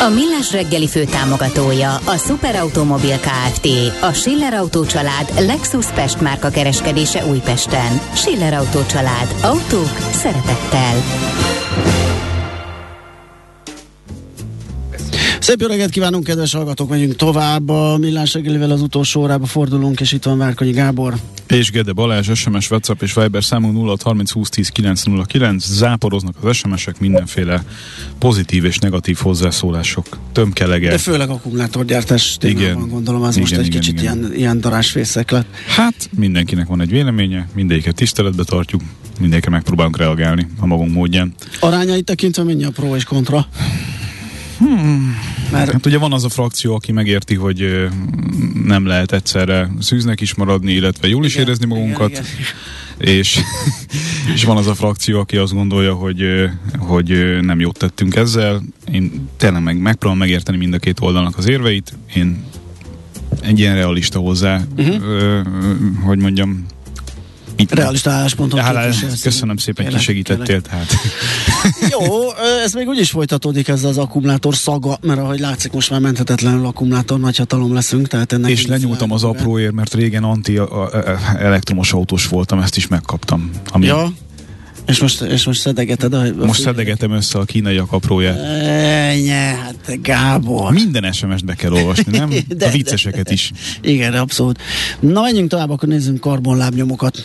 A Millás reggeli fő támogatója a Superautomobil KFT, a Schiller Auto család Lexus Pest márka kereskedése Újpesten. Schiller Auto család. Autók szeretettel. Szép jó reggelt kívánunk, kedves hallgatók! Megyünk tovább a Millás reggelivel az utolsó órába fordulunk, és itt van Várkonyi Gábor. És Gede Balázs, SMS, WhatsApp és Viber számunk 0 30 20 10 909. Záporoznak az SMS-ek, mindenféle pozitív és negatív hozzászólások. Tömkelege. De főleg akkumulátorgyártás Igen. van, gondolom, az Igen, most egy igen, kicsit igen. ilyen, ilyen darásfészek lett. Hát mindenkinek van egy véleménye, mindegyiket tiszteletbe tartjuk, mindegyikre megpróbálunk reagálni a magunk módján. Arányait tekintve mennyi a pro és kontra? Hmm. Mert Hát ugye van az a frakció, aki megérti, hogy nem lehet egyszerre szűznek is maradni, illetve jól is Igen, érezni magunkat. igen, igen. és, és van az a frakció, aki azt gondolja, hogy, hogy nem jót tettünk ezzel. Én tényleg meg, megpróbálom megérteni mind a két oldalnak az érveit. Én egy ilyen realista hozzá, uh-huh. ö, hogy mondjam, mit realista álláspontot Hát, képviselsz. köszönöm szépen, Kérlek, kisegítettél, tehát. Jó, ez még úgyis folytatódik ez az akkumulátor szaga, mert ahogy látszik, most már menthetetlenül akkumulátor nagyhatalom leszünk, tehát ennek És lenyúltam az apróért, mert régen anti elektromos autós voltam, ezt is megkaptam. Ami Ja, és most, és most szedegeted a... a Most szedegetem össze a kínaiak apróját. Ennyi, hát Gábor. Minden SMS-t be kell olvasni, nem? De- a vicceseket is. Igen, abszolút. Na, menjünk tovább, akkor nézzünk karbonlábnyomokat.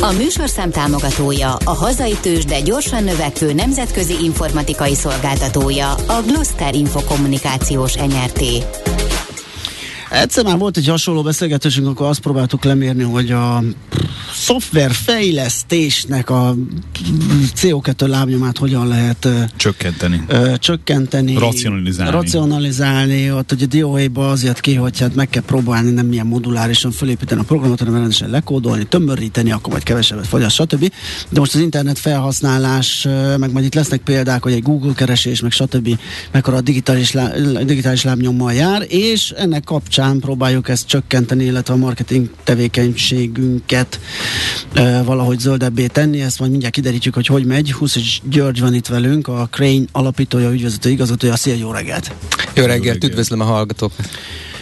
A műsorszám támogatója a hazai tős, de gyorsan növekvő nemzetközi informatikai szolgáltatója a Gloster Infokommunikációs NRT. Egyszer már volt egy hasonló beszélgetésünk, akkor azt próbáltuk lemérni, hogy a szoftverfejlesztésnek a CO2 lábnyomát hogyan lehet Csökkenteni. ö, csökkenteni, Racionalizálni. racionalizálni. Ott ugye DOA-ba az jött ki, hogy hát meg kell próbálni nem milyen modulárisan fölépíteni a programot, hanem rendesen lekódolni, tömöríteni, akkor majd kevesebbet fogyaszt, stb. De most az internet felhasználás, meg majd itt lesznek példák, hogy egy Google keresés, meg stb. mekkora a digitális, lá, digitális lábnyommal jár, és ennek kapcsán próbáljuk ezt csökkenteni, illetve a marketing tevékenységünket ö, valahogy zöldebbé tenni. Ezt majd mindjárt kiderítjük, hogy hogy megy. Huszis György van itt velünk, a Crane alapítója, ügyvezető igazgatója. Szia, jó reggelt! Jó reggelt. üdvözlöm a hallgatókat.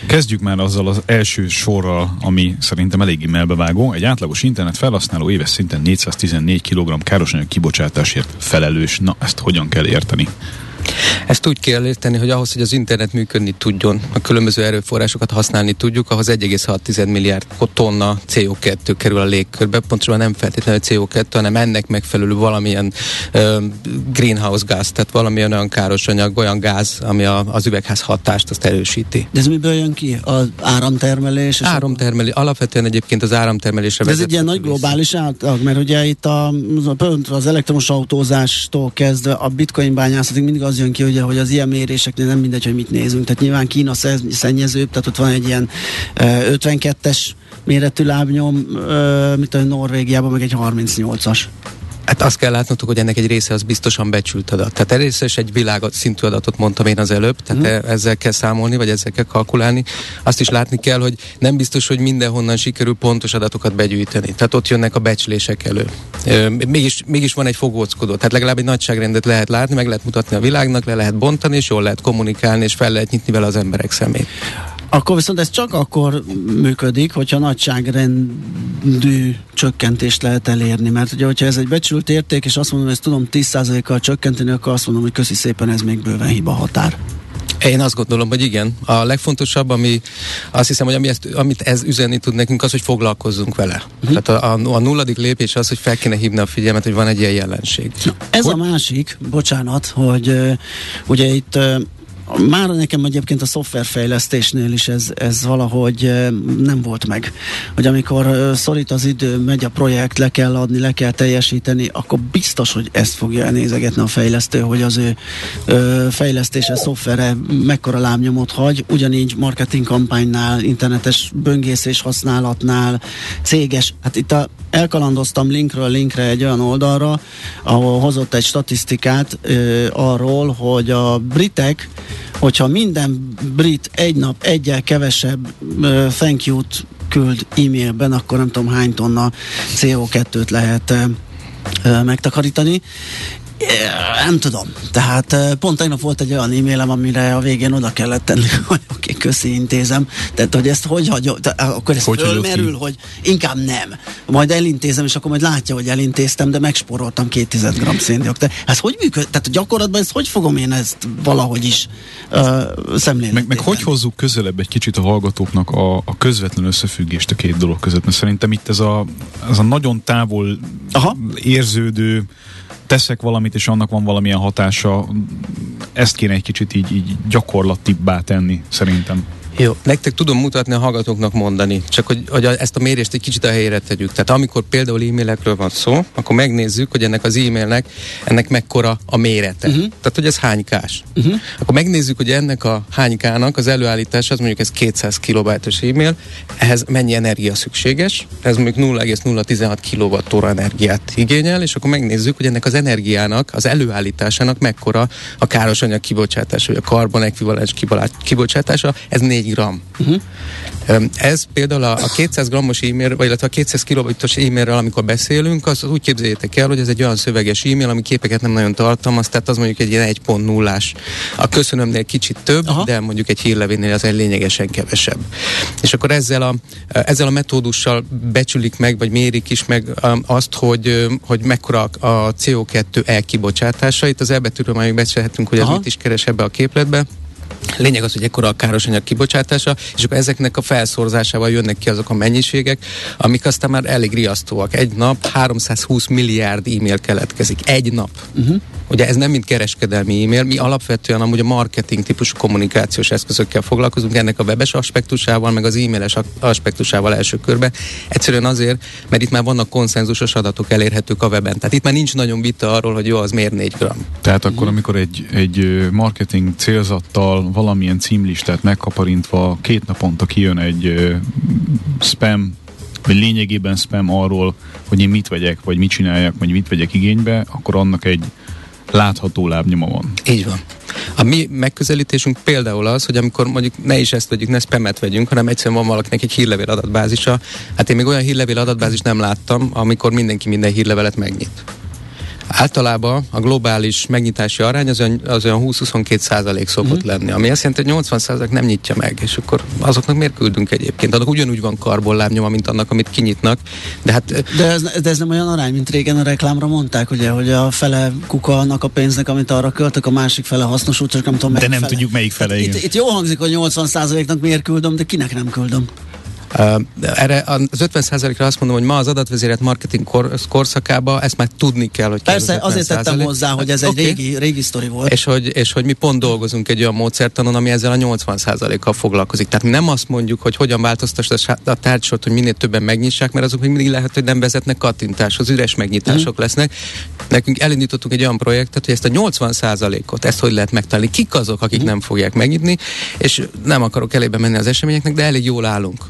Kezdjük már azzal az első sorral, ami szerintem eléggé melbevágó. Egy átlagos internet felhasználó éves szinten 414 kg károsanyag kibocsátásért felelős. Na, ezt hogyan kell érteni? Ezt úgy kell érteni, hogy ahhoz, hogy az internet működni tudjon, a különböző erőforrásokat használni tudjuk, ahhoz 1,6 milliárd tonna CO2 kerül a légkörbe, pontosabban nem feltétlenül CO2, hanem ennek megfelelő valamilyen ö, greenhouse gáz, tehát valamilyen olyan káros anyag, olyan gáz, ami a, az üvegház hatást azt erősíti. De ez miből jön ki? Az áramtermelés? és Áramtermelés, alapvetően egyébként az áramtermelésre De ez egy ilyen nagy globális átlag, mert ugye itt a, az elektromos autózástól kezdve a bitcoin bányászatig mindig az jön ki, ugye, hogy az ilyen méréseknél nem mindegy, hogy mit nézünk. Tehát nyilván Kína szenny- szennyezőbb, tehát ott van egy ilyen ö, 52-es méretű lábnyom, ö, mint a Norvégiában, meg egy 38-as. Hát azt kell látnotok, hogy ennek egy része az biztosan becsült adat. Tehát egyrészt is egy világ szintű adatot mondtam én az előbb, tehát mm. ezzel kell számolni, vagy ezzel kell kalkulálni. Azt is látni kell, hogy nem biztos, hogy mindenhonnan sikerül pontos adatokat begyűjteni. Tehát ott jönnek a becslések elő. Mégis, mégis van egy fogóckodó. Tehát legalább egy nagyságrendet lehet látni, meg lehet mutatni a világnak, le lehet bontani, és jól lehet kommunikálni, és fel lehet nyitni vele az emberek szemét. Akkor viszont ez csak akkor működik, hogyha nagyságrendű csökkentést lehet elérni, mert ugye, hogyha ez egy becsült érték, és azt mondom, hogy ezt tudom 10%-kal csökkenteni, akkor azt mondom, hogy köszi szépen, ez még bőven hiba határ. Én azt gondolom, hogy igen. A legfontosabb, ami azt hiszem, hogy ami ezt, amit ez üzenni tud nekünk, az, hogy foglalkozzunk vele. Uh-huh. Tehát a, a, a nulladik lépés az, hogy fel kéne hívni a figyelmet, hogy van egy ilyen jelenség. Na, ez hogy? a másik, bocsánat, hogy uh, ugye itt uh, már nekem egyébként a szoftverfejlesztésnél is ez, ez valahogy nem volt meg. Hogy amikor szorít az idő, megy a projekt, le kell adni, le kell teljesíteni, akkor biztos, hogy ezt fogja elnézegetni a fejlesztő, hogy az ő fejlesztése, szoftvere mekkora lábnyomot hagy. Ugyanígy marketing kampánynál, internetes böngészés használatnál, céges. Hát itt a, elkalandoztam linkről linkre egy olyan oldalra, ahol hozott egy statisztikát ö, arról, hogy a britek hogyha minden brit egy nap egyel kevesebb uh, thank you-t küld e-mailben, akkor nem tudom hány tonna CO2-t lehet uh, megtakarítani. Nem tudom. Tehát pont tegnap volt egy olyan e-mailem, amire a végén oda kellett tenni, hogy köszi, intézem. Tehát, hogy ezt hogy hagyom, akkor ez hogy fölmerül, hogy inkább nem. Majd elintézem, és akkor majd látja, hogy elintéztem, de megsporoltam 200 g széndiokszid. Ez hogy működik? Tehát gyakorlatban ezt hogy fogom én ezt valahogy is uh, szemlélni? Meg, meg hogy hozzuk közelebb egy kicsit a hallgatóknak a, a közvetlen összefüggést a két dolog között? Mert szerintem itt ez a, ez a nagyon távol Aha. érződő teszek valamit, és annak van valamilyen hatása, ezt kéne egy kicsit így, így gyakorlatibbá tenni, szerintem. Jó, nektek tudom mutatni a hallgatóknak mondani, csak hogy, hogy ezt a mérést egy kicsit a helyére tegyük. Tehát amikor például e-mailekről van szó, akkor megnézzük, hogy ennek az e-mailnek ennek mekkora a mérete. Uh-huh. Tehát, hogy ez hánykás. Uh-huh. Akkor megnézzük, hogy ennek a hánykának az előállítás, az mondjuk ez 200 kilobájtos e-mail, ehhez mennyi energia szükséges, ez mondjuk 0,016 kWh energiát igényel, és akkor megnézzük, hogy ennek az energiának, az előállításának mekkora a káros anyag kibocsátása, vagy a karbon ekvivalens kibocsátása, ez 4 4 gram. Uh-huh. Ez például a, a 200 grammos e-mail, vagy illetve a 200 kilobitos e-mailről, amikor beszélünk, az, úgy képzeljétek el, hogy ez egy olyan szöveges e-mail, ami képeket nem nagyon tartalmaz, tehát az mondjuk egy ilyen 1.0-ás. A köszönömnél kicsit több, Aha. de mondjuk egy hírlevélnél az egy lényegesen kevesebb. És akkor ezzel a, ezzel a metódussal becsülik meg, vagy mérik is meg azt, hogy, hogy mekkora a CO2 elkibocsátása. Itt az elbetűről már beszélhetünk, hogy ez mit is keres ebbe a képletbe. Lényeg az, hogy ekkora a károsanyag kibocsátása, és akkor ezeknek a felszorzásával jönnek ki azok a mennyiségek, amik aztán már elég riasztóak. Egy nap 320 milliárd e-mail keletkezik. Egy nap. Uh-huh. Ugye ez nem mint kereskedelmi e-mail, mi alapvetően amúgy a marketing típusú kommunikációs eszközökkel foglalkozunk, ennek a webes aspektusával, meg az e-mailes aspektusával első körben. Egyszerűen azért, mert itt már vannak konszenzusos adatok elérhetők a weben. Tehát itt már nincs nagyon vita arról, hogy jó, az miért 4 gram. Tehát akkor, amikor egy, egy marketing célzattal valamilyen címlistát megkaparintva két naponta kijön egy spam vagy lényegében spam arról, hogy én mit vegyek, vagy mit csináljak, vagy mit vegyek igénybe, akkor annak egy látható lábnyoma van. Így van. A mi megközelítésünk például az, hogy amikor mondjuk ne is ezt vegyük, ne spamet vegyünk, hanem egyszerűen van valakinek egy hírlevél adatbázisa. Hát én még olyan hírlevél adatbázis nem láttam, amikor mindenki minden hírlevelet megnyit. Általában a globális megnyitási arány az olyan, az olyan 20-22 százalék szokott uh-huh. lenni, ami azt jelenti, hogy 80 százalék nem nyitja meg, és akkor azoknak miért küldünk egyébként? Annak ugyanúgy van karbonlábnyoma, mint annak, amit kinyitnak, de hát... De ez, de ez nem olyan arány, mint régen a reklámra mondták, ugye, hogy a fele kuka annak a pénznek, amit arra költök, a másik fele hasznos csak nem tudom, De nem fele. tudjuk melyik fele, hát Itt, itt jó hangzik, hogy 80 százaléknak miért küldöm, de kinek nem küldöm? Erre az 50%-ra azt mondom, hogy ma az adatvezérelt marketing kor, korszakában ezt már tudni kell, hogy Persze, azért tettem hozzá, hogy ez okay. egy régi, régi sztori volt. És hogy, és hogy mi pont dolgozunk egy olyan módszertanon, ami ezzel a 80%-kal foglalkozik. Tehát mi nem azt mondjuk, hogy hogyan változtass a tárcsot, hogy minél többen megnyissák, mert azok még mindig lehet, hogy nem vezetnek kattintáshoz, üres megnyitások mm. lesznek. Nekünk elindítottunk egy olyan projektet, hogy ezt a 80%-ot, ezt hogy lehet megtalálni, kik azok, akik mm. nem fogják megnyitni, és nem akarok elébe menni az eseményeknek, de elég jól állunk.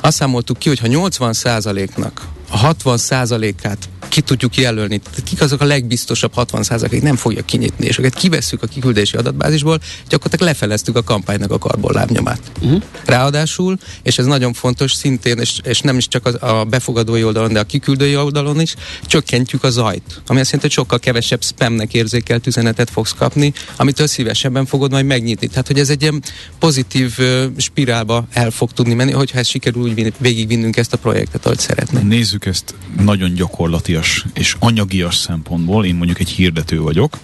Azt számoltuk ki, hogy ha 80%-nak a 60%-át ki tudjuk jelölni, tehát kik azok a legbiztosabb 60%, akik nem fogja kinyitni, és őket kivesszük a kiküldési adatbázisból, gyakorlatilag lefeleztük a kampánynak a karbonlábnyomát. Uh-huh. Ráadásul, és ez nagyon fontos, szintén, és, és nem is csak a, a befogadói oldalon, de a kiküldői oldalon is, csökkentjük a zajt. Ami azt jelenti, hogy sokkal kevesebb spamnek érzékelt üzenetet fogsz kapni, amitől szívesebben fogod majd megnyitni. Tehát, hogy ez egy ilyen pozitív uh, spirálba el fog tudni menni, hogyha ez sikerül úgy végigvinnünk ezt a projektet, ahogy szeretnénk. Nézzük ezt nagyon gyakorlatias és anyagias szempontból. Én mondjuk egy hirdető vagyok,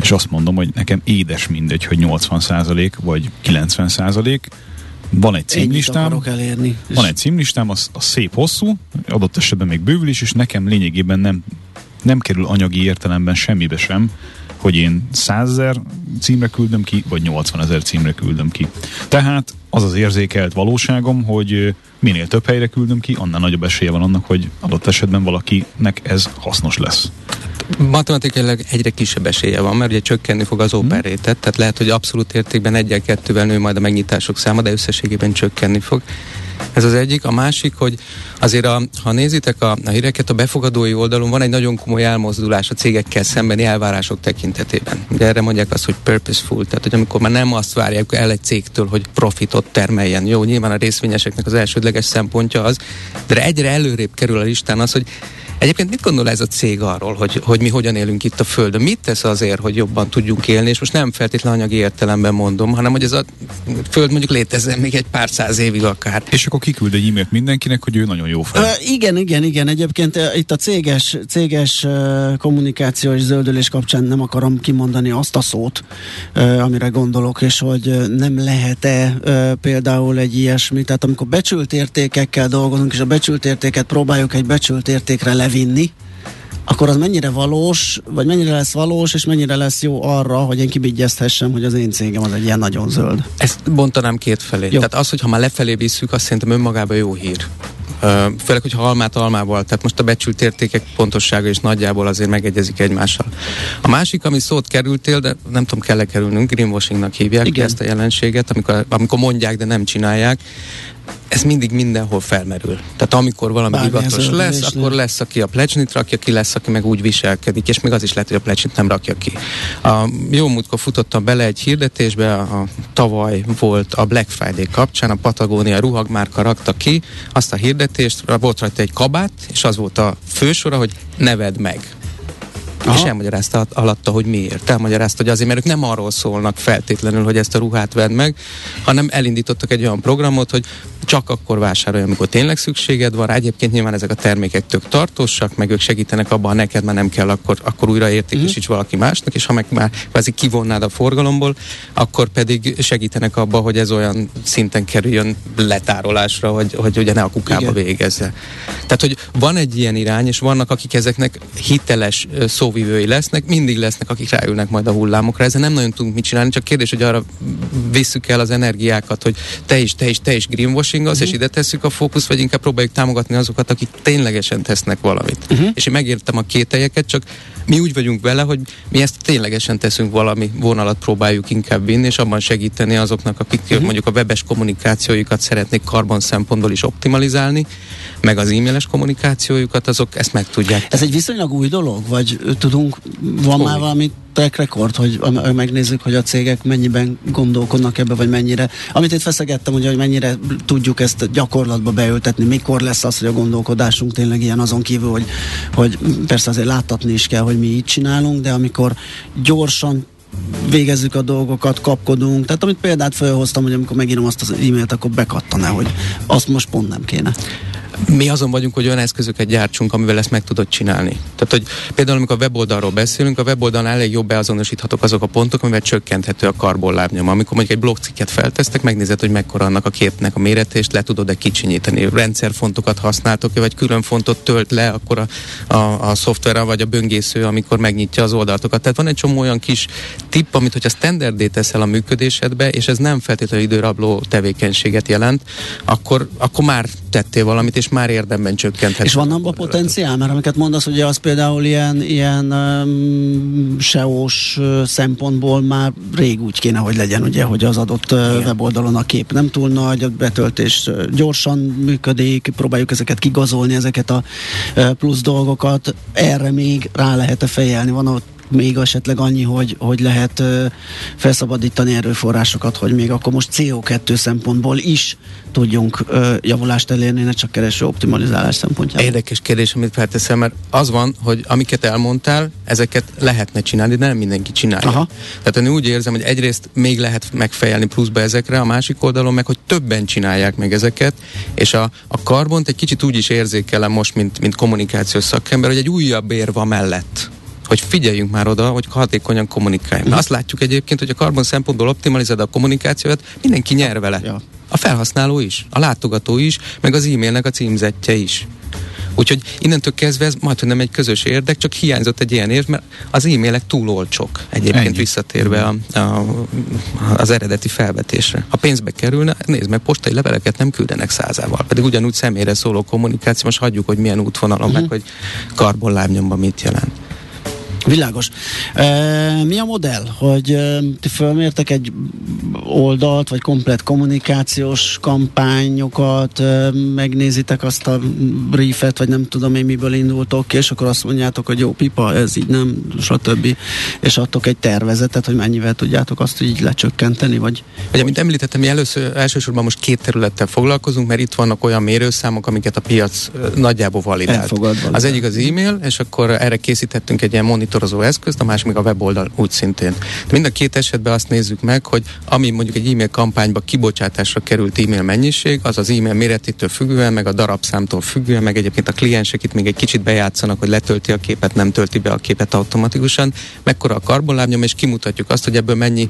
és azt mondom, hogy nekem édes mindegy, hogy 80% vagy 90%, van egy címlistám, elérni. van egy címlistám, az, az szép hosszú, adott esetben még bővül is, és nekem lényegében nem, nem kerül anyagi értelemben semmibe sem, hogy én 100 ezer címre küldöm ki, vagy 80 ezer címre küldöm ki. Tehát az az érzékelt valóságom, hogy minél több helyre küldöm ki, annál nagyobb esélye van annak, hogy adott esetben valakinek ez hasznos lesz. Matematikailag egyre kisebb esélye van, mert ugye csökkenni fog az open rate tehát lehet, hogy abszolút értékben egyel-kettővel nő majd a megnyitások száma, de összességében csökkenni fog. Ez az egyik. A másik, hogy azért, a, ha nézitek a, a híreket, a befogadói oldalon van egy nagyon komoly elmozdulás a cégekkel szembeni elvárások tekintetében. De erre mondják azt, hogy purposeful, tehát hogy amikor már nem azt várják el egy cégtől, hogy profitot termeljen. Jó, nyilván a részvényeseknek az elsődleges szempontja az, de egyre előrébb kerül a listán az, hogy Egyébként mit gondol ez a cég arról, hogy, hogy mi hogyan élünk itt a Földön? Mit tesz azért, hogy jobban tudjunk élni? És most nem feltétlenül anyagi értelemben mondom, hanem hogy ez a Föld mondjuk létezzen még egy pár száz évig akár. És akkor kiküld egy e-mailt mindenkinek, hogy ő nagyon jó fel. Uh, igen, igen, igen. Egyébként uh, itt a céges, céges uh, kommunikáció és zöldülés kapcsán nem akarom kimondani azt a szót, uh, amire gondolok, és hogy uh, nem lehet-e uh, például egy ilyesmi, tehát amikor becsült értékekkel dolgozunk, és a becsült értéket próbáljuk egy becsült értékre levinni, akkor az mennyire valós, vagy mennyire lesz valós, és mennyire lesz jó arra, hogy én kibigyezthessem, hogy az én cégem az egy ilyen nagyon zöld. Ezt bontanám két felé. Jó. Tehát az, hogy ha már lefelé visszük, azt szerintem önmagában jó hír. Főleg, hogyha almát almával, tehát most a becsült értékek pontossága és nagyjából azért megegyezik egymással. A másik, ami szót kerültél, de nem tudom, kell-e kerülnünk, greenwashingnak hívják Igen. ezt a jelenséget, amikor, amikor mondják, de nem csinálják ez mindig mindenhol felmerül. Tehát amikor valami Bármi divatos lesz, akkor lesz, aki a plecsnit rakja ki, lesz, aki meg úgy viselkedik, és még az is lehet, hogy a plecsnit nem rakja ki. A jó múltkor futottam bele egy hirdetésbe, a, a tavaly volt a Black Friday kapcsán, a Patagonia ruhagmárka rakta ki azt a hirdetést, volt rajta egy kabát, és az volt a fősora, hogy neved meg. Aha. és elmagyarázta alatta, hogy miért. Elmagyarázta, hogy azért, mert ők nem arról szólnak feltétlenül, hogy ezt a ruhát vedd meg, hanem elindítottak egy olyan programot, hogy csak akkor vásárolj, amikor tényleg szükséged van rá. Egyébként nyilván ezek a termékek tök tartósak, meg ők segítenek abban, ha neked már nem kell, akkor, akkor újra értékesíts mm. valaki másnak, és ha meg már kvázi kivonnád a forgalomból, akkor pedig segítenek abban, hogy ez olyan szinten kerüljön letárolásra, hogy, hogy ugye ne a kukába Igen. végezze. Tehát, hogy van egy ilyen irány, és vannak, akik ezeknek hiteles szóvivői lesznek, mindig lesznek, akik ráülnek majd a hullámokra. Ezzel nem nagyon tudunk mit csinálni, csak kérdés, hogy arra visszük el az energiákat, hogy te is, te is, te is greenwash coaching az, uh-huh. és ide tesszük a fókusz, vagy inkább próbáljuk támogatni azokat, akik ténylegesen tesznek valamit. Uh-huh. És én megértem a kételyeket, csak mi úgy vagyunk vele, hogy mi ezt ténylegesen teszünk valami vonalat próbáljuk inkább vinni, és abban segíteni azoknak, akik uh-huh. mondjuk a webes kommunikációjukat szeretnék karbon szempontból is optimalizálni, meg az e-mailes kommunikációjukat, azok ezt meg tudják. Ez egy viszonylag új dolog, vagy tudunk, van új. már valami track record, hogy megnézzük, hogy a cégek mennyiben gondolkodnak ebbe, vagy mennyire. Amit itt feszegettem, ugye, hogy mennyire tudjuk ezt gyakorlatba beültetni, mikor lesz az, hogy a gondolkodásunk tényleg ilyen azon kívül, hogy, hogy persze azért láttatni is kell, hogy mi így csinálunk, de amikor gyorsan végezzük a dolgokat, kapkodunk. Tehát amit példát felhoztam, hogy amikor megírom azt az e-mailt, akkor bekattan-e, hogy azt most pont nem kéne. Mi azon vagyunk, hogy olyan eszközöket gyártsunk, amivel ezt meg tudod csinálni. Tehát, hogy például amikor a weboldalról beszélünk, a weboldalon elég jobb beazonosíthatók azok a pontok, amivel csökkenthető a karbonlábnyom. Amikor mondjuk egy blogcikket feltesztek, megnézed, hogy mekkora annak a képnek a mérete, és le tudod-e kicsinyíteni. Rendszerfontokat használtok, vagy külön fontot tölt le, akkor a, a, a szoftver vagy a böngésző, amikor megnyitja az oldalatokat. Tehát van egy csomó olyan kis tipp, amit hogyha standardé teszel a működésedbe, és ez nem feltétlenül időrabló tevékenységet jelent, akkor, akkor már tettél valamit, és már érdemben csökkenthet. És van abban potenciál? Mert amiket mondasz, hogy az például ilyen, ilyen um, SEO-s szempontból már rég úgy kéne, hogy legyen, ugye, hogy az adott Igen. weboldalon a kép nem túl nagy, a betöltés gyorsan működik, próbáljuk ezeket kigazolni, ezeket a plusz dolgokat. Erre még rá lehet-e fejelni? Van ott még esetleg annyi, hogy, hogy lehet ö, felszabadítani erőforrásokat, hogy még akkor most CO2 szempontból is tudjunk ö, javulást elérni, ne csak kereső optimalizálás szempontjából. Érdekes kérdés, amit felteszem, mert az van, hogy amiket elmondtál, ezeket lehetne csinálni, de nem mindenki csinálja. Aha. Tehát én úgy érzem, hogy egyrészt még lehet megfejelni pluszba ezekre, a másik oldalon meg, hogy többen csinálják meg ezeket, és a, a karbont egy kicsit úgy is érzékelem most, mint, mint kommunikációs szakember, hogy egy újabb érva mellett hogy figyeljünk már oda, hogy hatékonyan kommunikáljunk. Mert azt látjuk egyébként, hogy a karbon szempontból optimalizálod a kommunikációt, mindenki nyer vele. Ja. A felhasználó is, a látogató is, meg az e-mailnek a címzetje is. Úgyhogy innentől kezdve ez majd, hogy nem egy közös érdek, csak hiányzott egy ilyen érv, mert az e-mailek túl olcsók. Egyébként Ennyi. visszatérve a, a, az eredeti felvetésre. Ha pénzbe kerülne, nézd meg, postai leveleket nem küldenek százával. Pedig ugyanúgy személyre szóló kommunikáció, most hagyjuk, hogy milyen útvonalon, uh-huh. meg hogy karbonlábnyomban mit jelent. Világos. E, mi a modell? Hogy e, ti fölmértek egy oldalt, vagy komplet kommunikációs kampányokat, e, megnézitek azt a briefet, vagy nem tudom én miből indultok és akkor azt mondjátok, hogy jó, pipa, ez így nem, stb. És adtok egy tervezetet, hogy mennyivel tudjátok azt így lecsökkenteni, vagy... Ugye, mint említettem, mi először, elsősorban most két területtel foglalkozunk, mert itt vannak olyan mérőszámok, amiket a piac nagyjából validált. Elfogad. Az egyik az e-mail, és akkor erre készítettünk egy ilyen monitorozó eszközt, a másik meg a weboldal úgy szintén. De mind a két esetben azt nézzük meg, hogy ami mondjuk egy e-mail kampányba kibocsátásra került e-mail mennyiség, az az e-mail méretétől függően, meg a darabszámtól függően, meg egyébként a kliensek itt még egy kicsit bejátszanak, hogy letölti a képet, nem tölti be a képet automatikusan, mekkora a karbonlábnyom, és kimutatjuk azt, hogy ebből mennyi,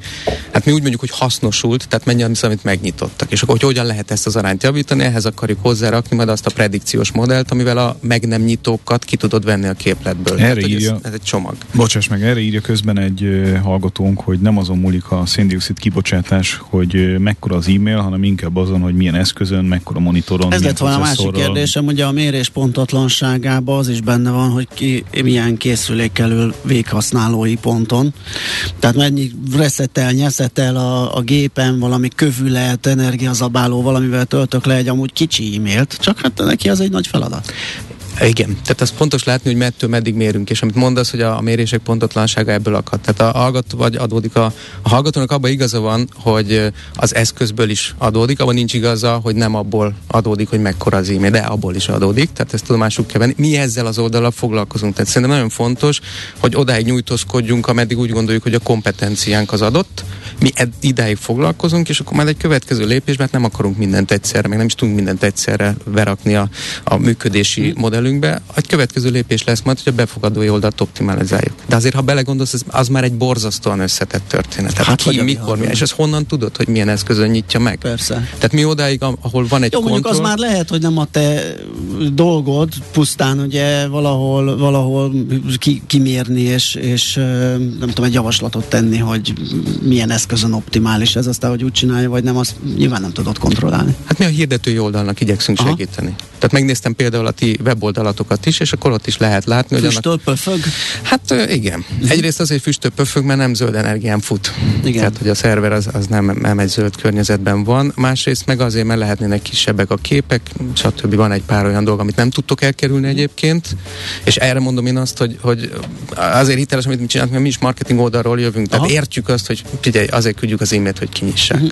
hát mi úgy mondjuk, hogy hasznosult, tehát mennyi az, amit megnyitottak. És akkor hogy hogyan lehet ezt az arányt javítani, ehhez akarjuk hozzárakni majd azt a predikciós modellt, amivel a meg nem nyitókat ki tudod venni a képletből. Erre hogy írja- ez, ez egy csomag. Bocsáss meg, erre írja közben egy hallgatónk, hogy nem azon múlik a széndiokszid kibocsátás, hogy mekkora az e-mail, hanem inkább azon, hogy milyen eszközön, mekkora monitoron, Ez lett volna a másik kérdésem, ugye a mérés pontatlanságában az is benne van, hogy ki milyen készülék kerül véghasználói ponton. Tehát mennyi reszetel, nyeszetel a, a gépen, valami kövület, energiazabáló, valamivel töltök le egy amúgy kicsi e-mailt, csak hát neki az egy nagy feladat. Igen, tehát az fontos látni, hogy mettől meddig mérünk, és amit mondasz, hogy a, a mérések pontatlansága ebből akad. Tehát a hallgató vagy adódik a, a hallgatónak abban igaza van, hogy az eszközből is adódik, abban nincs igaza, hogy nem abból adódik, hogy mekkora az e de abból is adódik, tehát ezt tudomásul kell venni. Mi ezzel az oldalal foglalkozunk, tehát szerintem nagyon fontos, hogy odáig nyújtózkodjunk, ameddig úgy gondoljuk, hogy a kompetenciánk az adott, mi ed- idáig foglalkozunk, és akkor majd egy következő lépés, mert nem akarunk mindent egyszerre, meg nem is tudunk mindent egyszerre berakni a, a működési modellünkbe. Egy következő lépés lesz majd, hogy a befogadói oldalt optimalizáljuk. De azért, ha belegondolsz, ez, az már egy borzasztóan összetett történet. Tehát Hát, ki, mikor, mi, és ezt honnan tudod, hogy milyen eszközön nyitja meg? Persze. Tehát mi odáig, ahol van egy Jó, mondjuk az kontroll, már lehet, hogy nem a te dolgod, pusztán ugye valahol, valahol ki, kimérni és, és nem tudom, egy javaslatot tenni, hogy milyen eszközön optimális ez, aztán, hogy úgy csinálja, vagy nem, azt nyilván nem tudod kontrollálni. Hát mi a hirdetői oldalnak igyekszünk. Aha. segíteni. Tehát megnéztem például a ti weboldalatokat is, és akkor ott is lehet látni, hogy annak Füstöl, pöfög, Hát igen. Egyrészt azért füstöl pöfög, mert nem zöld energián fut. Igen. Tehát, hogy a szerver az, az nem, nem egy zöld környezetben van. Másrészt meg azért, mert lehetnének kisebbek a képek, stb. Van egy pár olyan dolog, amit nem tudtok elkerülni egyébként. És erre mondom én azt, hogy, hogy azért hiteles, amit mi csinálunk, mert mi is marketing oldalról jövünk. Tehát Aha. értjük azt, hogy figyelj, azért küldjük az e-mailt, hogy kinyissák.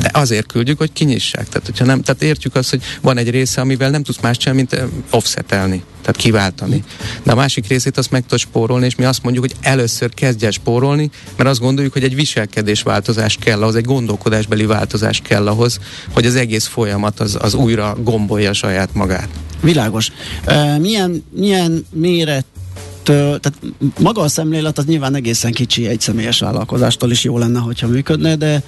De azért küldjük, hogy kinyissák. Tehát, hogyha nem, tehát értjük azt, hogy van egy része, amivel nem tudsz más csinálni, mint ö, offsetelni, tehát kiváltani. De a másik részét azt meg tudod spórolni, és mi azt mondjuk, hogy először kezdj el spórolni, mert azt gondoljuk, hogy egy viselkedés változás kell ahhoz, egy gondolkodásbeli változás kell ahhoz, hogy az egész folyamat az, az újra gombolja saját magát. Világos. E, milyen, milyen méret tehát maga a szemlélet az nyilván egészen kicsi egy személyes vállalkozástól is jó lenne, hogyha működne, de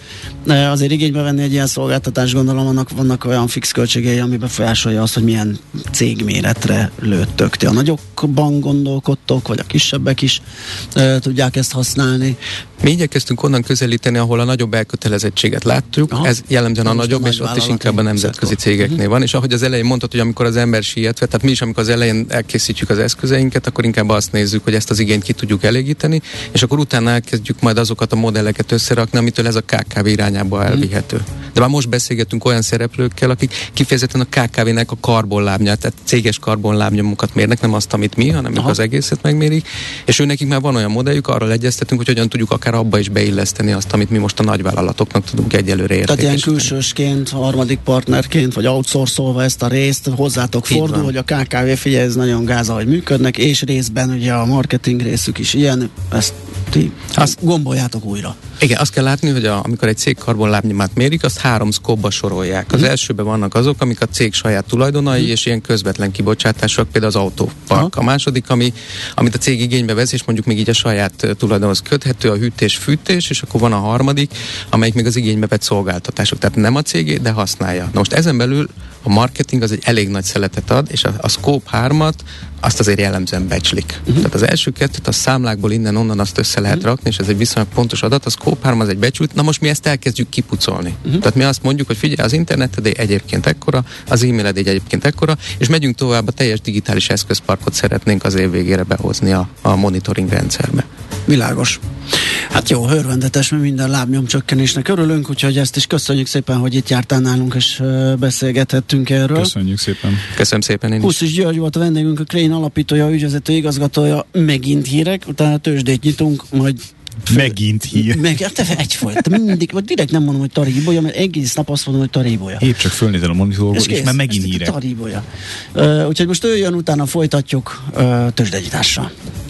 azért igénybe venni egy ilyen szolgáltatást, gondolom annak vannak olyan fix költségei, ami befolyásolja azt, hogy milyen cégméretre lőttök. Ti a nagyokban gondolkodtok, vagy a kisebbek is e, tudják ezt használni. Mi igyekeztünk onnan közelíteni, ahol a nagyobb elkötelezettséget látjuk. Aha. Ez jellemzően a nagyobb, nagy és ott is inkább a nemzetközi szektor. cégeknél van. És ahogy az elején mondtad, hogy amikor az ember sietve, tehát mi is, amikor az elején elkészítjük az eszközeinket, akkor inkább azt nézzük, hogy ezt az igényt ki tudjuk elégíteni, és akkor utána elkezdjük majd azokat a modelleket összerakni, amitől ez a KKV irányába elvihető. De már most beszélgetünk olyan szereplőkkel, akik kifejezetten a KKV-nek a karbonlábnyát, tehát céges karbonlábnyomokat mérnek, nem azt, amit mi, hanem ők Aha. az egészet megmérik, és ő nekik már van olyan modelljük, arról egyeztetünk, hogy hogyan tudjuk akár abba is beilleszteni azt, amit mi most a nagyvállalatoknak tudunk egyelőre Tehát ilyen értékesíteni. külsősként, harmadik partnerként, vagy outsourcolva ezt a részt hozzátok Így fordul, van. hogy a KKV figyelj, ez nagyon gáz, ahogy működnek, és részben ugye a marketing részük is ilyen, ezt ti Azt- gomboljátok újra. Igen, azt kell látni, hogy a, amikor egy cég karbonlábnyomát mérik, azt három szkóba sorolják. Az mm. elsőben vannak azok, amik a cég saját tulajdonai, mm. és ilyen közvetlen kibocsátások, például az autópark. Aha. A második, ami, amit a cég igénybe vesz, és mondjuk még így a saját tulajdonhoz köthető, a hűtés, fűtés, és akkor van a harmadik, amelyik még az igénybe vett szolgáltatások. Tehát nem a cégé, de használja. Na most ezen belül a marketing az egy elég nagy szeletet ad, és a, a Scope 3-at azt azért jellemzően becslik. Uh-huh. Tehát az első kettőt a számlákból innen-onnan azt össze lehet uh-huh. rakni, és ez egy viszonylag pontos adat, a Scope 3 az egy becsült, na most mi ezt elkezdjük kipucolni. Uh-huh. Tehát mi azt mondjuk, hogy figyelj, az interneted egyébként ekkora, az e-mailed egyébként ekkora, és megyünk tovább, a teljes digitális eszközparkot szeretnénk az év végére behozni a, a monitoring rendszerbe. Világos. Hát jó, hörvendetes, mert minden lábnyom csökkenésnek örülünk, úgyhogy ezt is köszönjük szépen, hogy itt jártál nálunk, és beszélgethettünk erről. Köszönjük szépen. Köszönöm szépen én Puszis György volt a vendégünk, a Crane alapítója, ügyvezető igazgatója, megint hírek, utána tőzsdét nyitunk, majd Megint hír. Meg, te egyfolyt, mindig, vagy direkt nem mondom, hogy taríbolya, mert egész nap azt mondom, hogy taríbolya. Épp csak fölnézel a monitorból, és, és már megint hírek. Taríbolya. Uh, úgyhogy most ő jön, utána folytatjuk uh, tőzsdegyítással.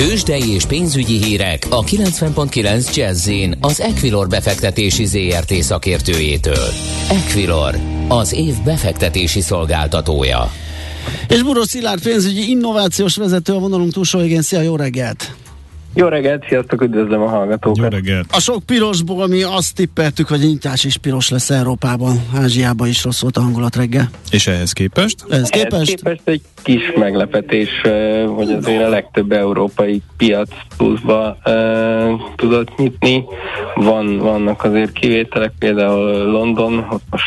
Tőzsdei és pénzügyi hírek a 90.9 jazz az Equilor befektetési ZRT szakértőjétől. Equilor, az év befektetési szolgáltatója. És Buró Szilárd pénzügyi innovációs vezető a vonalunk túlsó végén. Szia, jó reggelt! Jó reggelt, sziasztok, üdvözlöm a hallgatókat. Jó reggelt. A sok pirosból mi azt tippeltük, hogy nyitás is piros lesz Európában, Ázsiában is rossz volt a hangulat reggel. És ehhez képest? Ehhez képest? Ehhez képest egy kis meglepetés, hogy azért a legtöbb európai piac pluszba uh, tudott nyitni. Van, vannak azért kivételek, például London, ott most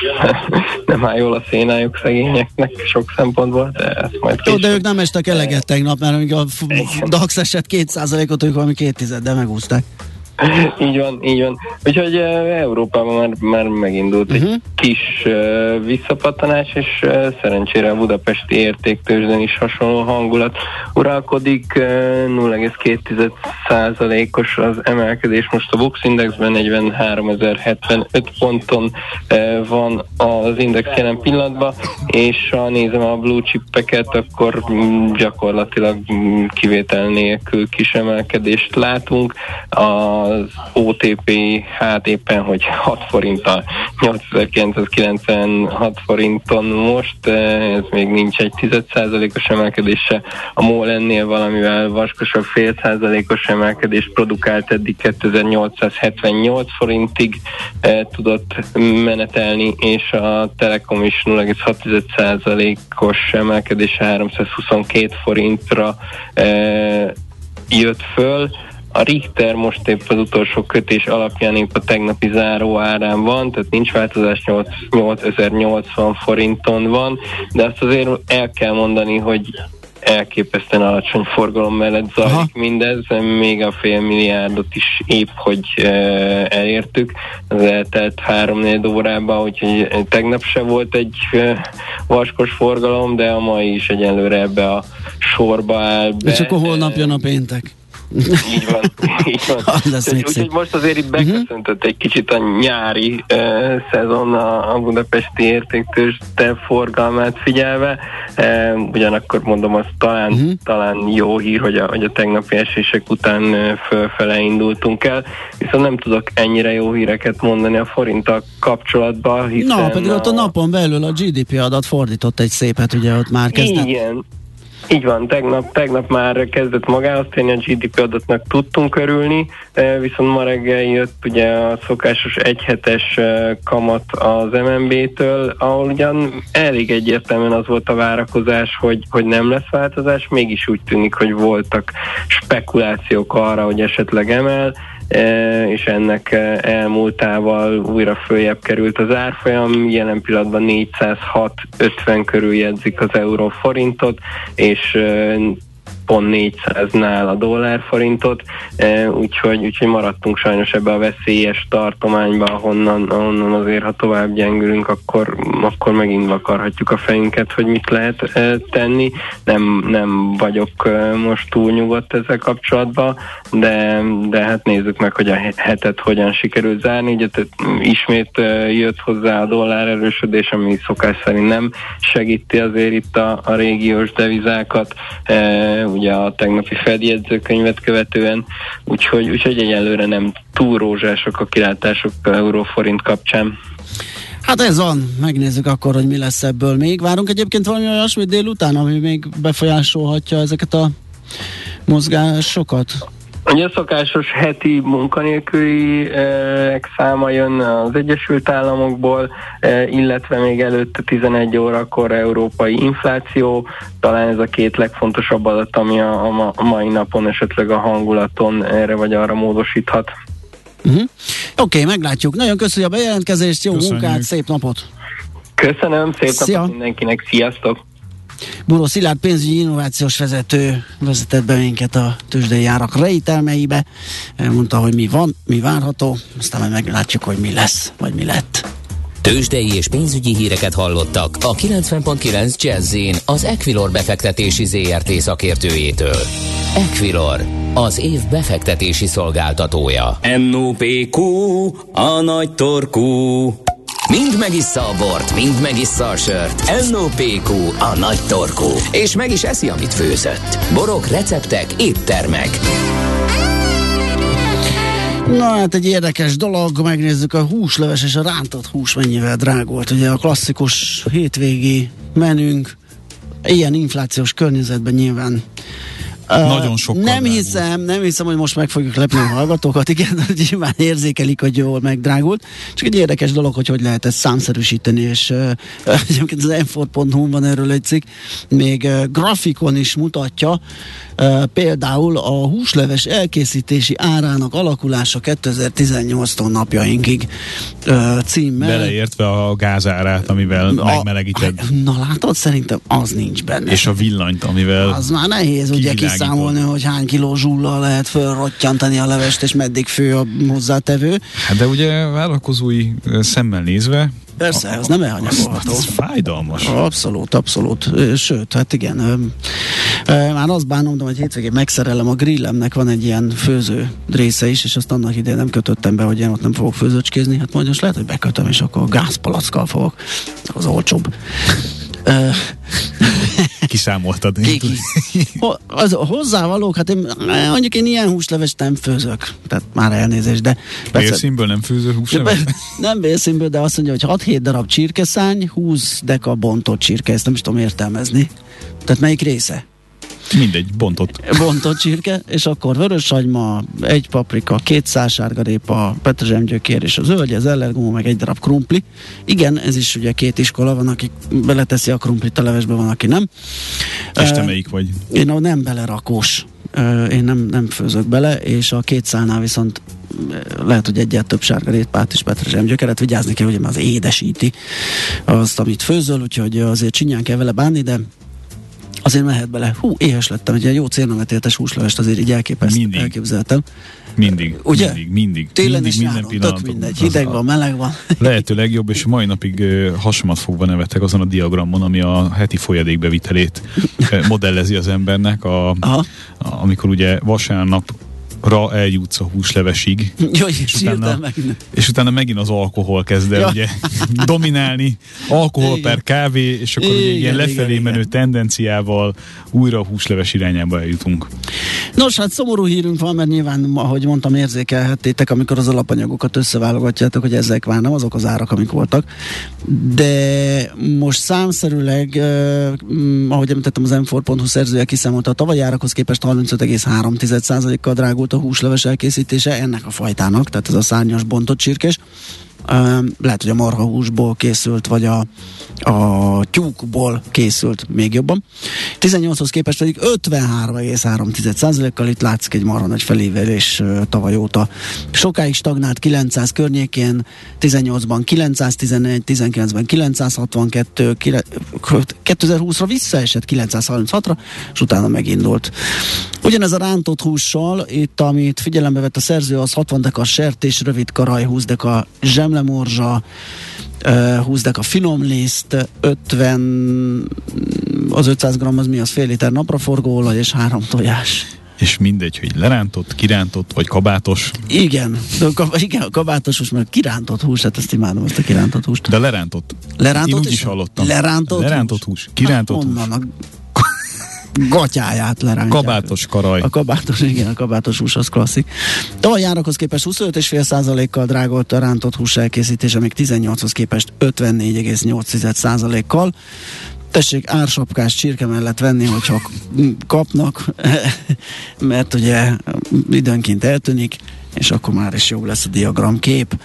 nem áll jól a szénájuk szegényeknek sok szempontból, de ezt majd Jó, de ők nem estek eleget tegnap, mert a DAX esett 2%-ot, ők valami két de megúzták. így van, így van. Úgyhogy Európában már, már megindult uh-huh. egy mhm. kis uh, visszapattanás, és uh, szerencsére a budapesti értéktőzsden is hasonló hangulat uralkodik. Uh, 0,2%-os az emelkedés most a Bux Indexben 43.075 ponton uh, van az index jelen pillanatban, és ha nézem a blue chipeket, akkor mm, gyakorlatilag mm, kivétel nélkül kis emelkedést látunk. A az OTP hát éppen, hogy 6 forinttal, 8996 forinton most, ez még nincs egy 10%-os emelkedése, a MOL ennél valamivel vaskosabb fél százalékos emelkedést produkált eddig 2878 forintig e, tudott menetelni, és a Telekom is 0,6%-os emelkedése 322 forintra e, jött föl. A Richter most épp az utolsó kötés alapján épp a tegnapi záró árán van, tehát nincs változás, 8080 forinton van, de azt azért el kell mondani, hogy elképesztően alacsony forgalom mellett zajlik Aha. mindez, még a fél milliárdot is épp, hogy e, elértük. Az eltelt három órában, úgyhogy tegnap se volt egy e, vaskos forgalom, de a mai is egyenlőre ebbe a sorba áll be. És akkor holnap jön a péntek? Így van, így van. Úgyhogy most azért itt mhm. beköszöntött egy kicsit a nyári uh, szezon a, a budapesti értéktős te forgalmát figyelve. Uh, ugyanakkor mondom, az talán, uh-huh. talán jó hír, hogy a, hogy a tegnapi esések után uh, fölfele indultunk el, viszont nem tudok ennyire jó híreket mondani a forinttal kapcsolatban. Hiszen Na, pedig a... ott a napon belül a GDP adat fordított egy szépet, ugye ott már kezdett. Igen, így van, tegnap, tegnap már kezdett magához térni, a GDP adatnak tudtunk örülni, eh, viszont ma reggel jött ugye a szokásos egyhetes eh, kamat az MNB-től, ahol ugyan elég egyértelműen az volt a várakozás, hogy, hogy nem lesz változás, mégis úgy tűnik, hogy voltak spekulációk arra, hogy esetleg emel, E, és ennek e, elmúltával újra följebb került az árfolyam, jelen pillanatban 406-50 körül jegyzik az euró forintot, és e, pont 400-nál a dollárforintot, úgyhogy, úgyhogy maradtunk sajnos ebbe a veszélyes tartományba, ahonnan, ahonnan azért, ha tovább gyengülünk, akkor, akkor megint vakarhatjuk a fejünket, hogy mit lehet tenni. Nem, nem vagyok most túl nyugodt ezzel kapcsolatban, de, de hát nézzük meg, hogy a hetet hogyan sikerült zárni. Ugye ismét jött hozzá a dollár erősödés, ami szokás szerint nem segíti azért itt a, a régiós devizákat, e, ugye a tegnapi feljegyzőkönyvet követően, úgyhogy, úgyhogy egyelőre nem túl rózsások a kilátások euróforint kapcsán. Hát ez van, megnézzük akkor, hogy mi lesz ebből még. Várunk egyébként valami olyasmit délután, ami még befolyásolhatja ezeket a mozgásokat? Ugye a szokásos heti munkanélküli eh, száma jön az Egyesült Államokból, eh, illetve még előtte 11 órakor európai infláció, talán ez a két legfontosabb adat, ami a mai napon esetleg a hangulaton erre vagy arra módosíthat. Uh-huh. Oké, okay, meglátjuk. Nagyon köszönjük a bejelentkezést, jó Köszönjük. munkát, szép napot! Köszönöm, szép Szia. napot mindenkinek, sziasztok! Buró Szilárd pénzügyi innovációs vezető vezetett be minket a tőzsdei árak rejtelmeibe. Mondta, hogy mi van, mi várható, aztán majd meglátjuk, hogy mi lesz, vagy mi lett. Tőzsdei és pénzügyi híreket hallottak a 90.9 jazz az Equilor befektetési ZRT szakértőjétől. Equilor, az év befektetési szolgáltatója. NOPQ, a nagy torkú. Mind megissza a bort, mind megissza a sört. NOPQ, a nagy torkú. És meg is eszi, amit főzött. Borok, receptek, éttermek. Na hát egy érdekes dolog, megnézzük a húsleves és a rántott hús mennyivel drágolt. Ugye a klasszikus hétvégi menünk ilyen inflációs környezetben nyilván nagyon sok. Nem hiszem, nem hiszem, hogy most meg fogjuk lepni a hallgatókat. Igen, nyilván érzékelik, hogy jól megdrágult. Csak egy érdekes dolog, hogy hogy lehet ezt számszerűsíteni, és uh, egyébként az enfor.hu van erről egy cikk, még uh, grafikon is mutatja, uh, például a húsleves elkészítési árának alakulása 2018-tól napjainkig uh, címmel. Beleértve a gázárát, amivel a, megmelegíted. Na látod, szerintem az nincs benne. És a villanyt, amivel Az már nehéz ugye kiszámolni, hogy hány kiló zsullal lehet fölrottyantani a levest, és meddig fő a hozzátevő. Hát de ugye vállalkozói szemmel nézve, Persze, ez nem elhanyagolható. Ez fájdalmas. Abszolút, abszolút. Sőt, hát igen. Már azt bánom, hogy hétvégén megszerelem a grillemnek, van egy ilyen főző része is, és azt annak idején nem kötöttem be, hogy én ott nem fogok főzőcskézni. Hát majd most lehet, hogy bekötöm, és akkor gázpalackkal fogok. Az olcsóbb. Kiszámoltad. az hozzávalók, hát én, mondjuk én ilyen húslevest nem főzök, tehát már elnézést, de... Bélszínből nem főző húsleves? Nem bélszínből, de azt mondja, hogy 6-7 darab csirkeszány, 20 deka bontott csirke, ezt nem is tudom értelmezni. Tehát melyik része? Mindegy, bontott. Bontott csirke, és akkor vörös hagyma, egy paprika, két sárgárépa, petrezsemgyökér és a zöld, az ellergumó, meg egy darab krumpli. Igen, ez is ugye két iskola van, aki beleteszi a krumplit a levesbe, van, aki nem. És te melyik vagy? Én a nem belerakós. Én nem, nem főzök bele, és a két szálnál viszont lehet, hogy egyet több sárgarépát és petrezsemgyökeret vigyázni kell, ugye az édesíti azt, amit főzöl, úgyhogy azért csinyán kell vele bánni, de azért mehet bele. Hú, éhes lettem, egy ilyen jó célnemetéltes húslevest azért így elképeszt, mindig. elképzeltem. Mindig, Ugye? mindig, mindig. Télen mindig, minden nyáron, pillanat. mindegy, hideg van, meleg van. Lehető legjobb, és mai napig hasomat fogva nevetek azon a diagramon, ami a heti folyadékbevitelét modellezi az embernek, a, a, amikor ugye vasárnap ra eljutsz a húslevesig. Jó, és, utána, megint. és utána megint az alkohol kezd el ja. ugye dominálni. Alkohol igen. per kávé, és akkor igen, ugye ilyen lefelé igen, menő igen. tendenciával újra a húsleves irányába eljutunk. Nos, hát szomorú hírünk van, mert nyilván, ahogy mondtam, érzékelhettétek, amikor az alapanyagokat összeválogatjátok, hogy ezek már nem azok az árak, amik voltak. De most számszerűleg, eh, ahogy említettem, az m szerzője kiszámolta, a tavalyi árakhoz képest 35,3%-kal drágult a húsleves elkészítése ennek a fajtának, tehát ez a szárnyas bontott csirkés lehet, hogy a marhahúsból készült, vagy a, a tyúkból készült még jobban. 18-hoz képest pedig 53,3%-kal itt látszik egy marha nagy felévelés tavaly óta. Sokáig stagnált 900 környékén, 18-ban 911, 19-ben 962, 2020-ra visszaesett 936-ra, és utána megindult. Ugyanez a rántott hússal, itt amit figyelembe vett a szerző, az 60 deka sertés, rövid karaj, 20 deka zsemlemorzsa, 20 deka finom liszt, 50 az 500 g az mi az fél liter napraforgóolaj és három tojás. És mindegy, hogy lerántott, kirántott, vagy kabátos. Igen, de a, igen, a kabátos hús, mert kirántott hús, hát ezt imádom, ezt a kirántott húst. De lerántott. Lerántott Én úgy is hallottam. Lerántott, lerántott hús? hús. Kirántott hát, hús gatyáját lerántják. Kabátos karaj. A kabátos, igen, a kabátos hús az klasszik. Tavaly járakhoz képest 25,5%-kal drágolt a rántott hús elkészítése, még 18-hoz képest 54,8%-kal. Tessék ársapkás csirke mellett venni, hogyha kapnak, mert ugye időnként eltűnik, és akkor már is jobb lesz a diagramkép.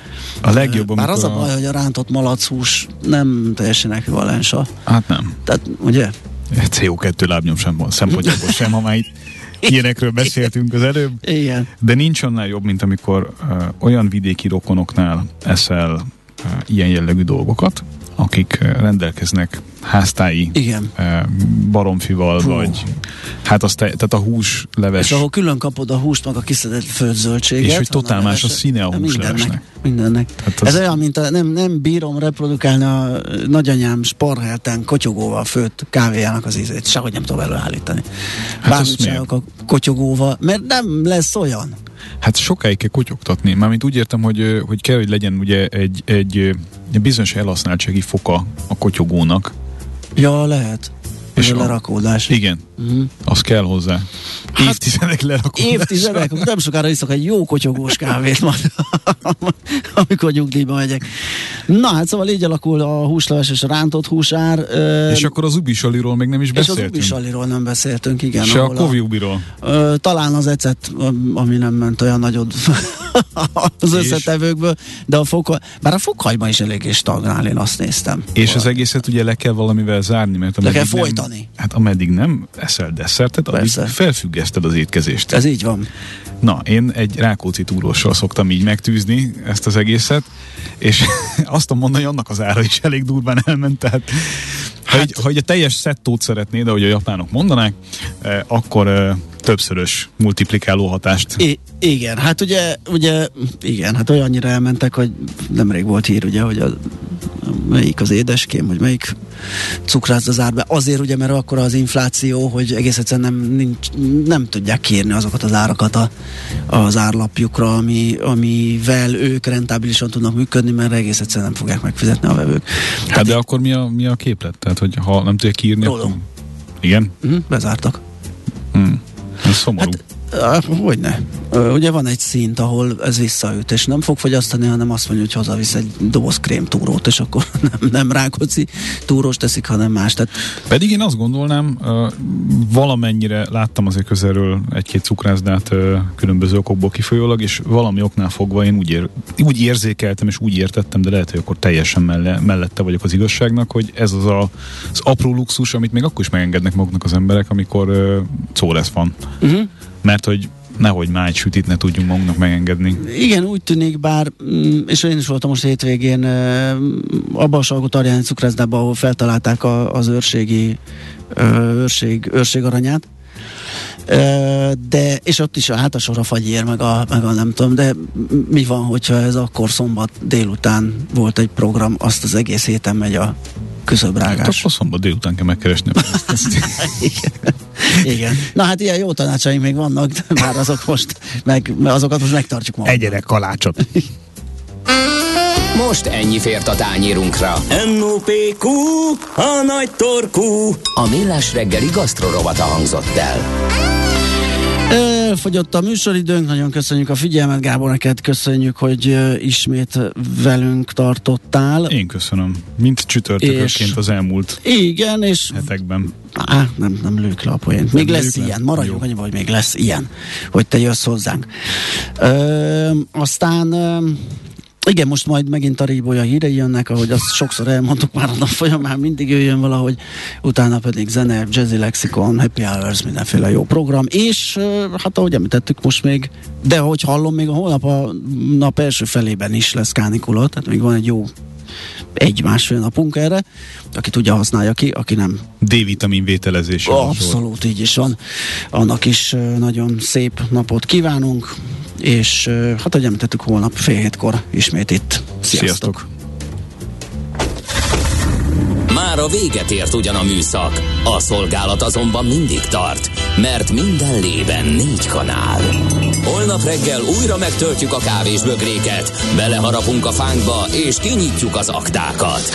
A legjobb, Bár az a baj, a... hogy a rántott malachús nem teljesen ekvivalensa. Hát nem. Tehát, ugye? CO2 lábnyom sem szempontjából sem, ha már itt ilyenekről beszéltünk az előbb. Igen. De nincs annál jobb, mint amikor uh, olyan vidéki rokonoknál eszel uh, ilyen jellegű dolgokat, akik rendelkeznek háztáji Igen. baromfival, Puh. vagy hát azt, tehát a hús leves. És ahol külön kapod a húst, meg a kiszedett földzöldséget. És hogy totál más a színe a húslevesnek. Mindennek. Tehát az... Ez olyan, mint a, nem, nem bírom reprodukálni a nagyanyám sparhelten kotyogóval főtt kávéjának az ízét. Sehogy nem tudom előállítani. Hát Bármit a kotyogóval, mert nem lesz olyan. Hát sokáig kell kotyogtatni. Mármint úgy értem, hogy, hogy kell, hogy legyen ugye egy, egy, egy bizonyos elhasználtsági foka a kotyogónak. Ja, lehet. És a lerakódás. Igen, uh-huh. az kell hozzá. Hát, évtizedek lerakódás. Évtizedek, nem sokára iszok egy jó kotyogós kávét majd, amikor nyugdíjba megyek. Na hát szóval így alakul a húsleves és a rántott húsár. És akkor az ubisaliról még nem is beszéltünk. És az ubisaliról nem beszéltünk, igen. És a kovi ubiról. Talán az ecet, ami nem ment olyan nagyot az összetevőkből, de a fok, bár a fokhajban is eléggé stagnál, én azt néztem. És valami. az egészet ugye le kell valamivel zárni, mert le kell folytani. Nem, hát ameddig nem eszel desszertet, addig felfüggeszted az étkezést. Ez így van. Na, én egy Rákóczi túróssal szoktam így megtűzni ezt az egészet, és azt mondani, hogy annak az ára is elég durván elment, tehát hát, ha egy a teljes szettót szeretnéd, ahogy a japánok mondanák, eh, akkor eh, többszörös multiplikáló hatást. I- igen, hát ugye, ugye, igen, hát olyannyira elmentek, hogy nemrég volt hír, ugye, hogy a, melyik az édeském, hogy melyik cukrász az árbe. Azért ugye, mert akkor az infláció, hogy egész egyszerűen nem, nincs, nem tudják kérni azokat az árakat a, az árlapjukra, ami, amivel ők rentábilisan tudnak működni, mert egész egyszerűen nem fogják megfizetni a vevők. Hát Tehát de így, akkor mi a, mi a képlet? Tehát, hogy ha nem tudják kiírni, akkor... Igen? Uh-huh, bezártak. Hmm. Ez szomorú. Hát, Hogyne. Ugye van egy szint, ahol ez visszaüt, és nem fog fogyasztani, hanem azt mondja, hogy hazavisz egy doboz krém túrót, és akkor nem, nem rákoci túrós teszik, hanem más. Tehát... Pedig én azt gondolnám, valamennyire láttam azért közelről egy-két cukrászdát különböző okokból kifolyólag, és valami oknál fogva én úgy, ér, úgy érzékeltem, és úgy értettem, de lehet, hogy akkor teljesen melle, mellette vagyok az igazságnak, hogy ez az a, az apró luxus, amit még akkor is megengednek maguknak az emberek, amikor szó lesz van. Uh-huh mert hogy nehogy már egy sütit ne tudjunk magunknak megengedni. Igen, úgy tűnik, bár, mm, és én is voltam most hétvégén abban a Salgotarjány cukrászdában, ahol feltalálták a, az őrségi őrség, őrség aranyát, de, és ott is a sor a fagyér, meg a, meg a nem tudom, de mi van, hogyha ez akkor szombat délután volt egy program, azt az egész héten megy a küszöbrágás. Hát akkor szombat délután kell megkeresni. Igen. Igen. Na hát ilyen jó tanácsaink még vannak, de már azok most, meg, azokat most megtartjuk ma. Egyere kalácsot. Most ennyi fért a tányírunkra. M.O.P.Q. A nagy torkú. A millás reggeli gasztrorovata hangzott el. Elfogyott a műsoridőnk, nagyon köszönjük a figyelmet, Gábor, neked köszönjük, hogy ismét velünk tartottál. Én köszönöm, mint csütörtökösként az elmúlt igen, és hetekben. Á, nem, nem lők le a poént. Még lesz ilyen, maradjunk annyi, hogy még lesz ilyen, hogy te jössz hozzánk. Ö, aztán Igen, most majd megint a Ríbolya hírei jönnek, ahogy azt sokszor elmondtuk már a nap folyamán, mindig jöjjön valahogy, utána pedig zene, jazzy lexikon, happy hours, mindenféle jó program, és hát ahogy említettük most még, de hogy hallom, még a holnap a nap első felében is lesz kánikula, tehát még van egy jó egy-másfél napunk erre, aki tudja használja ki, aki nem. D-vitamin vételezés. Abszolút, így is van. Annak is nagyon szép napot kívánunk, és hát ahogy említettük, holnap fél hétkor ismét itt. Sziasztok! Sziasztok. Már a véget ért ugyan a műszak, a szolgálat azonban mindig tart, mert minden lében négy kanál. Holnap reggel újra megtöltjük a kávés bögréket, beleharapunk a fánkba és kinyitjuk az aktákat.